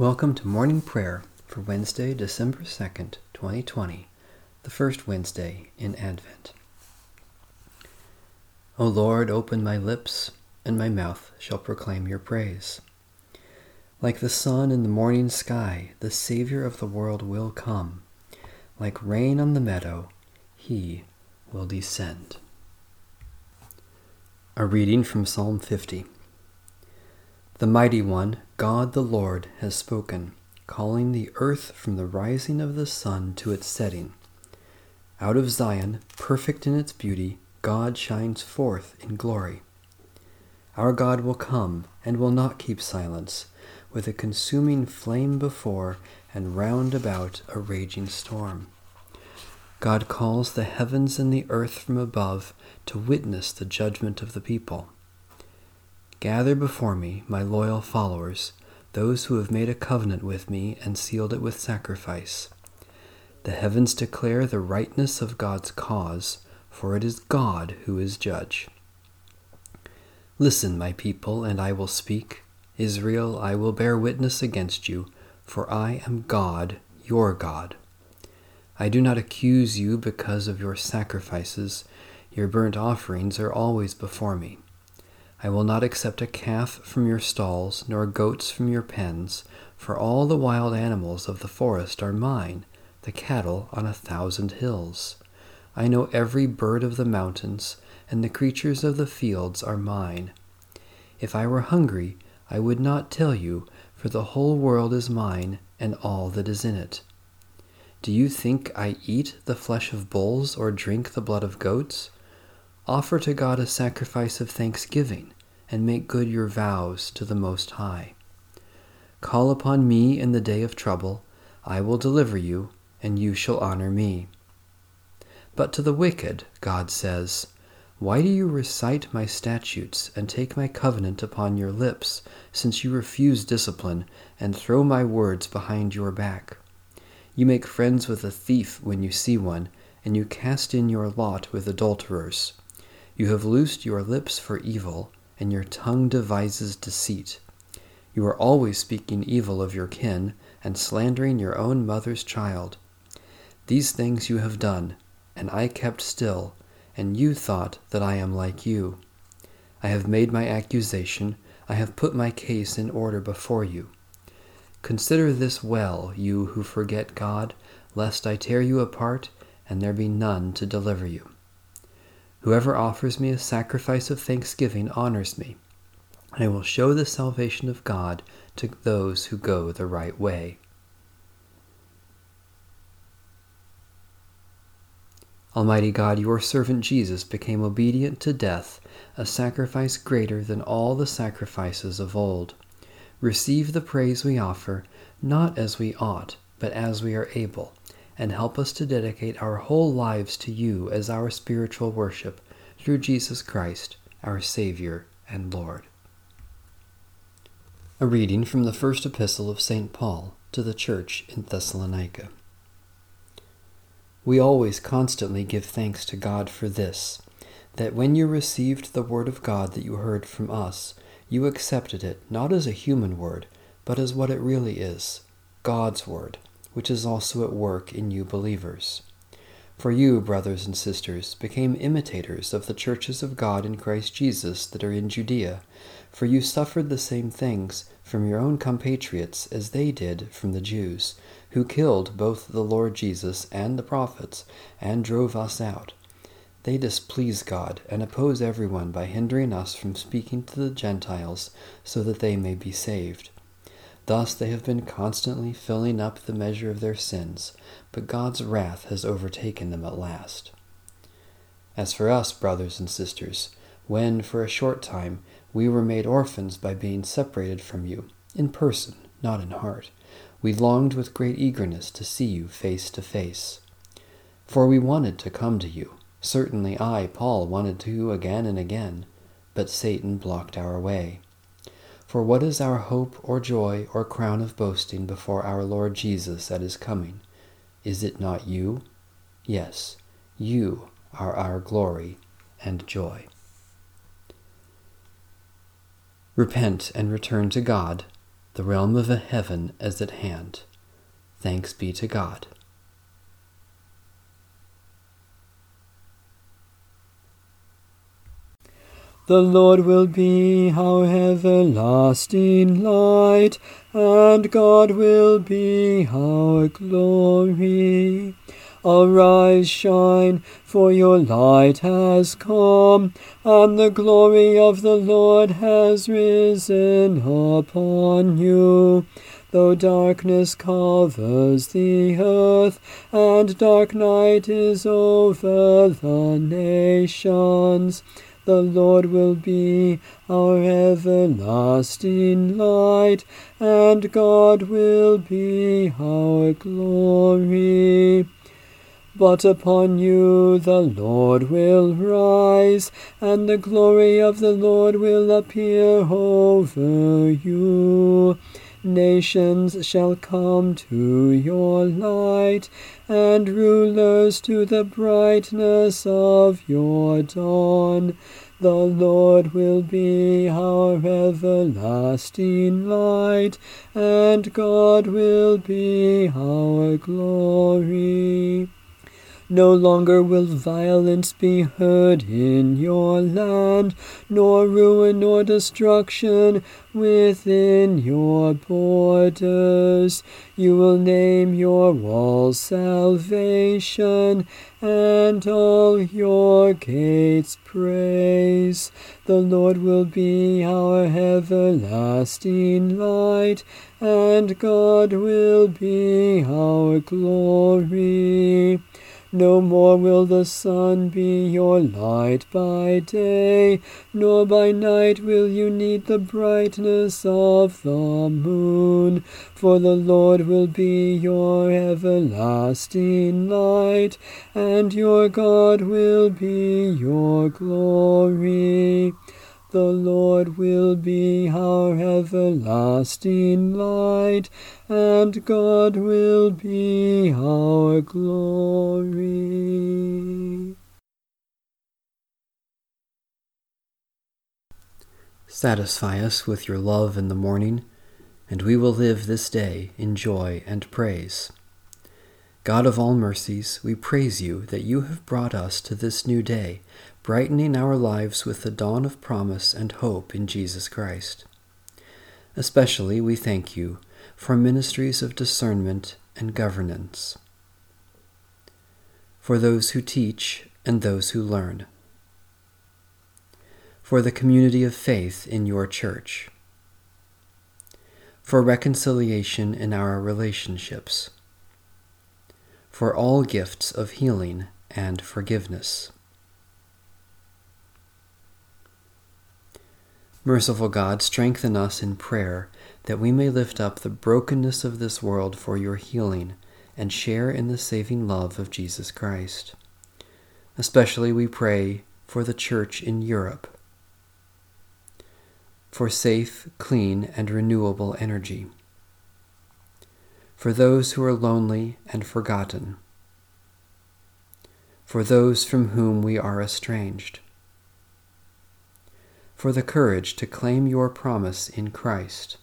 Welcome to morning prayer for Wednesday, December 2nd, 2020, the first Wednesday in Advent. O Lord, open my lips, and my mouth shall proclaim your praise. Like the sun in the morning sky, the Savior of the world will come. Like rain on the meadow, he will descend. A reading from Psalm 50. The Mighty One, God the Lord, has spoken, calling the earth from the rising of the sun to its setting. Out of Zion, perfect in its beauty, God shines forth in glory. Our God will come and will not keep silence, with a consuming flame before and round about a raging storm. God calls the heavens and the earth from above to witness the judgment of the people. Gather before me, my loyal followers, those who have made a covenant with me and sealed it with sacrifice. The heavens declare the rightness of God's cause, for it is God who is judge. Listen, my people, and I will speak. Israel, I will bear witness against you, for I am God, your God. I do not accuse you because of your sacrifices. Your burnt offerings are always before me. I will not accept a calf from your stalls, nor goats from your pens, for all the wild animals of the forest are mine, the cattle on a thousand hills. I know every bird of the mountains, and the creatures of the fields are mine. If I were hungry, I would not tell you, for the whole world is mine, and all that is in it. Do you think I eat the flesh of bulls or drink the blood of goats? Offer to God a sacrifice of thanksgiving, and make good your vows to the Most High. Call upon me in the day of trouble, I will deliver you, and you shall honor me. But to the wicked, God says, Why do you recite my statutes and take my covenant upon your lips, since you refuse discipline and throw my words behind your back? You make friends with a thief when you see one, and you cast in your lot with adulterers. You have loosed your lips for evil, and your tongue devises deceit. You are always speaking evil of your kin, and slandering your own mother's child. These things you have done, and I kept still, and you thought that I am like you. I have made my accusation, I have put my case in order before you. Consider this well, you who forget God, lest I tear you apart, and there be none to deliver you. Whoever offers me a sacrifice of thanksgiving honors me, and I will show the salvation of God to those who go the right way. Almighty God, your servant Jesus became obedient to death, a sacrifice greater than all the sacrifices of old. Receive the praise we offer, not as we ought, but as we are able and help us to dedicate our whole lives to you as our spiritual worship through Jesus Christ, our Savior and Lord. A reading from the first epistle of St. Paul to the church in Thessalonica. We always constantly give thanks to God for this, that when you received the word of God that you heard from us, you accepted it not as a human word, but as what it really is God's word which is also at work in you believers. For you, brothers and sisters, became imitators of the churches of God in Christ Jesus that are in Judea, for you suffered the same things from your own compatriots as they did from the Jews, who killed both the Lord Jesus and the prophets, and drove us out. They displease God and oppose everyone by hindering us from speaking to the Gentiles so that they may be saved. Thus they have been constantly filling up the measure of their sins, but God's wrath has overtaken them at last. As for us, brothers and sisters, when, for a short time, we were made orphans by being separated from you, in person, not in heart, we longed with great eagerness to see you face to face. For we wanted to come to you. Certainly I, Paul, wanted to again and again, but Satan blocked our way. For what is our hope or joy or crown of boasting before our Lord Jesus at his coming? Is it not you? Yes, you are our glory and joy. Repent and return to God. The realm of heaven is at hand. Thanks be to God. The Lord will be our everlasting light, and God will be our glory. Arise, shine, for your light has come, and the glory of the Lord has risen upon you. Though darkness covers the earth, and dark night is over the nations, the Lord will be our everlasting light, and God will be our glory. But upon you the Lord will rise, and the glory of the Lord will appear over you. Nations shall come to your light, and rulers to the brightness of your dawn. The Lord will be our everlasting light, and God will be our glory. No longer will violence be heard in your land, nor ruin nor destruction within your borders. You will name your walls salvation, and all your gates praise. The Lord will be our everlasting light, and God will be our glory. No more will the sun be your light by day, nor by night will you need the brightness of the moon. For the Lord will be your everlasting light, and your God will be your glory. The Lord will be our everlasting light, and God will be our glory. Satisfy us with your love in the morning, and we will live this day in joy and praise. God of all mercies, we praise you that you have brought us to this new day brightening our lives with the dawn of promise and hope in Jesus Christ. Especially we thank you for ministries of discernment and governance, for those who teach and those who learn, for the community of faith in your church, for reconciliation in our relationships, for all gifts of healing and forgiveness. Merciful God, strengthen us in prayer that we may lift up the brokenness of this world for your healing and share in the saving love of Jesus Christ. Especially we pray for the Church in Europe, for safe, clean, and renewable energy, for those who are lonely and forgotten, for those from whom we are estranged for the courage to claim your promise in Christ.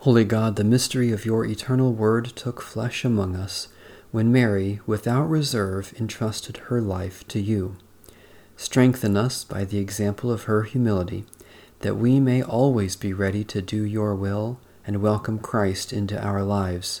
Holy God, the mystery of your eternal word took flesh among us when Mary, without reserve, entrusted her life to you. Strengthen us by the example of her humility, that we may always be ready to do your will and welcome Christ into our lives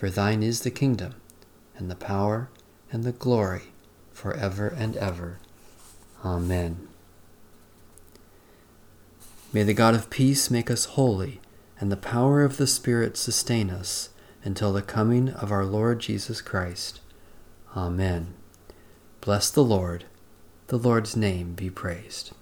For thine is the kingdom, and the power, and the glory, for ever and ever. Amen. May the God of peace make us holy, and the power of the Spirit sustain us until the coming of our Lord Jesus Christ. Amen. Bless the Lord. The Lord's name be praised.